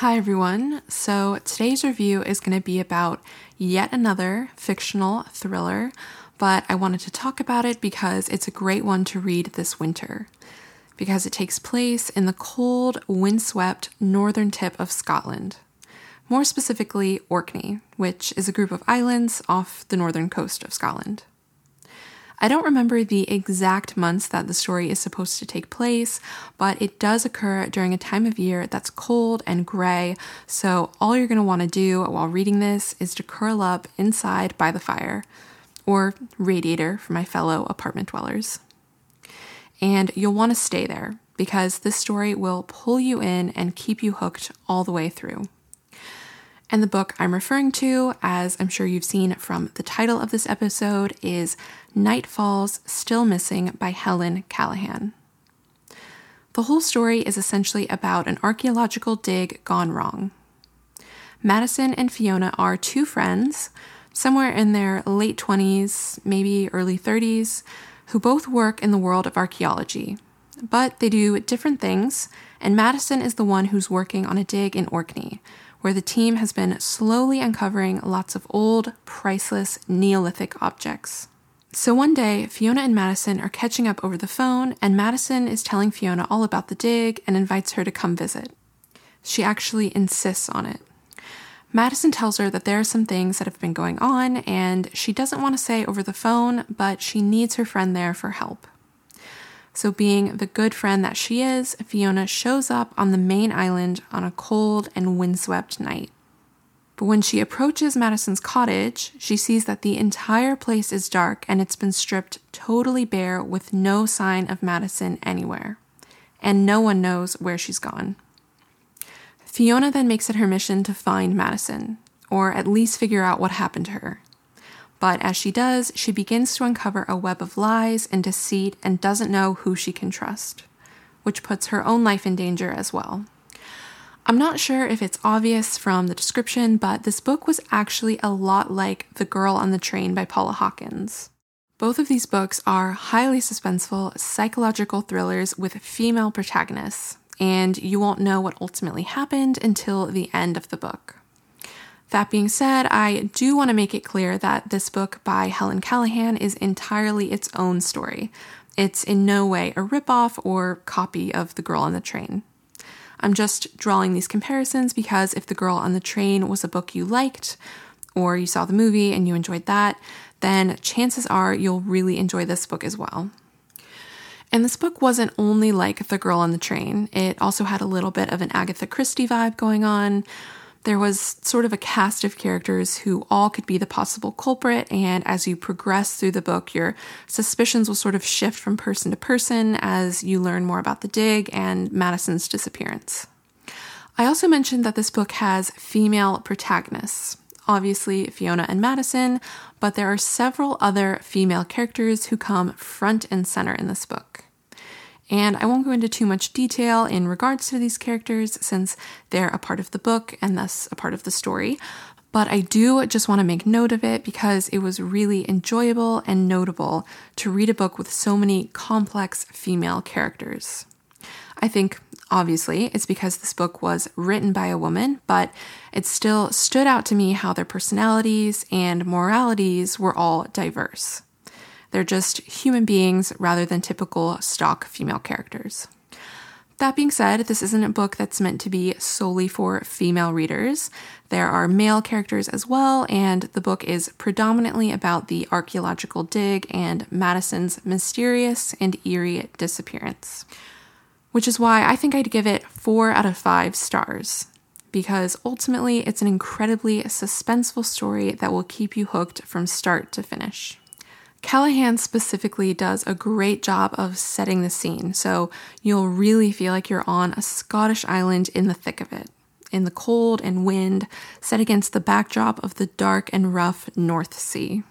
Hi, everyone. So, today's review is going to be about yet another fictional thriller, but I wanted to talk about it because it's a great one to read this winter because it takes place in the cold, windswept northern tip of Scotland. More specifically, Orkney, which is a group of islands off the northern coast of Scotland. I don't remember the exact months that the story is supposed to take place, but it does occur during a time of year that's cold and gray, so all you're going to want to do while reading this is to curl up inside by the fire, or radiator for my fellow apartment dwellers and you'll want to stay there because this story will pull you in and keep you hooked all the way through. And the book I'm referring to, as I'm sure you've seen from the title of this episode, is Night Falls Still Missing by Helen Callaghan. The whole story is essentially about an archaeological dig gone wrong. Madison and Fiona are two friends, somewhere in their late 20s, maybe early 30s, who both work in the world of archaeology. But they do different things, and Madison is the one who's working on a dig in Orkney, where the team has been slowly uncovering lots of old, priceless Neolithic objects. So one day, Fiona and Madison are catching up over the phone, and Madison is telling Fiona all about the dig and invites her to come visit. She actually insists on it. Madison tells her that there are some things that have been going on, and she doesn't want to say over the phone, but she needs her friend there for help. So, being the good friend that she is, Fiona shows up on the main island on a cold and windswept night. But when she approaches Madison's cottage, she sees that the entire place is dark and it's been stripped totally bare with no sign of Madison anywhere. And no one knows where she's gone. Fiona then makes it her mission to find Madison, or at least figure out what happened to her. But as she does, she begins to uncover a web of lies and deceit and doesn't know who she can trust, which puts her own life in danger as well. I'm not sure if it's obvious from the description, but this book was actually a lot like The Girl on the Train by Paula Hawkins. Both of these books are highly suspenseful psychological thrillers with female protagonists, and you won't know what ultimately happened until the end of the book. That being said, I do want to make it clear that this book by Helen Callaghan is entirely its own story. It's in no way a ripoff or copy of The Girl on the Train. I'm just drawing these comparisons because if The Girl on the Train was a book you liked, or you saw the movie and you enjoyed that, then chances are you'll really enjoy this book as well. And this book wasn't only like The Girl on the Train, it also had a little bit of an Agatha Christie vibe going on. There was sort of a cast of characters who all could be the possible culprit, and as you progress through the book, your suspicions will sort of shift from person to person as you learn more about the dig and Madison's disappearance. I also mentioned that this book has female protagonists obviously Fiona and Madison, but there are several other female characters who come front and center in this book. And I won't go into too much detail in regards to these characters since they're a part of the book and thus a part of the story. But I do just want to make note of it because it was really enjoyable and notable to read a book with so many complex female characters. I think Obviously, it's because this book was written by a woman, but it still stood out to me how their personalities and moralities were all diverse. They're just human beings rather than typical stock female characters. That being said, this isn't a book that's meant to be solely for female readers. There are male characters as well, and the book is predominantly about the archaeological dig and Madison's mysterious and eerie disappearance which is why I think I'd give it four out of five stars. Because ultimately, it's an incredibly suspenseful story that will keep you hooked from start to finish. Callaghan specifically does a great job of setting the scene, so you'll really feel like you're on a Scottish island in the thick of it. in the cold and wind, set against the backdrop of the dark and rough North Sea.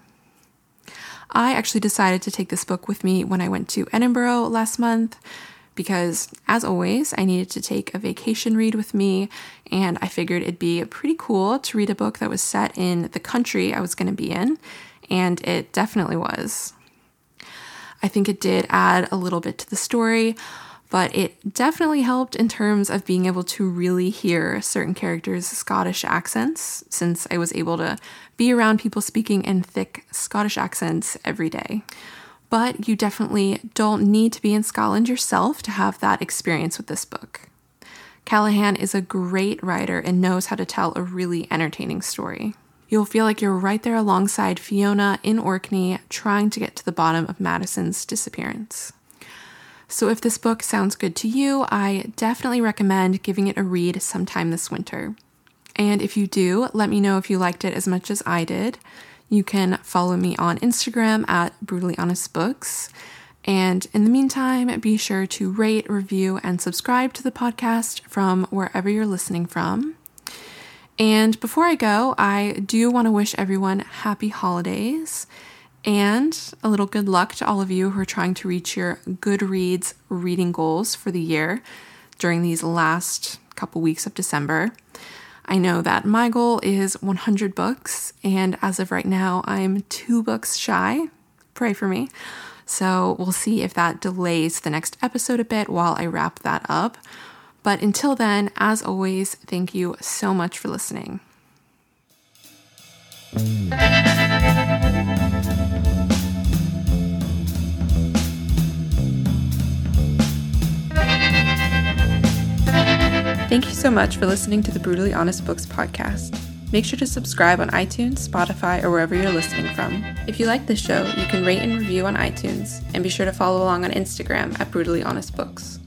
I actually decided to take this book with me when I went to Edinburgh last month because, as always, I needed to take a vacation read with me, and I figured it'd be pretty cool to read a book that was set in the country I was going to be in, and it definitely was. I think it did add a little bit to the story, but it definitely helped in terms of being able to really hear certain characters' Scottish accents, since I was able to be around people speaking in thick Scottish accents every day. But you definitely don't need to be in Scotland yourself to have that experience with this book. Callaghan is a great writer and knows how to tell a really entertaining story. You'll feel like you're right there alongside Fiona in Orkney trying to get to the bottom of Madison's disappearance. So, if this book sounds good to you, I definitely recommend giving it a read sometime this winter. And if you do, let me know if you liked it as much as I did. You can follow me on Instagram at Brutally Honest Books. And in the meantime, be sure to rate, review, and subscribe to the podcast from wherever you're listening from. And before I go, I do want to wish everyone happy holidays and a little good luck to all of you who are trying to reach your Goodreads reading goals for the year during these last couple weeks of December. I know that my goal is 100 books, and as of right now, I'm two books shy. Pray for me. So we'll see if that delays the next episode a bit while I wrap that up. But until then, as always, thank you so much for listening. Thank you so much for listening to the Brutally Honest Books podcast. Make sure to subscribe on iTunes, Spotify, or wherever you're listening from. If you like this show, you can rate and review on iTunes, and be sure to follow along on Instagram at Brutally Honest Books.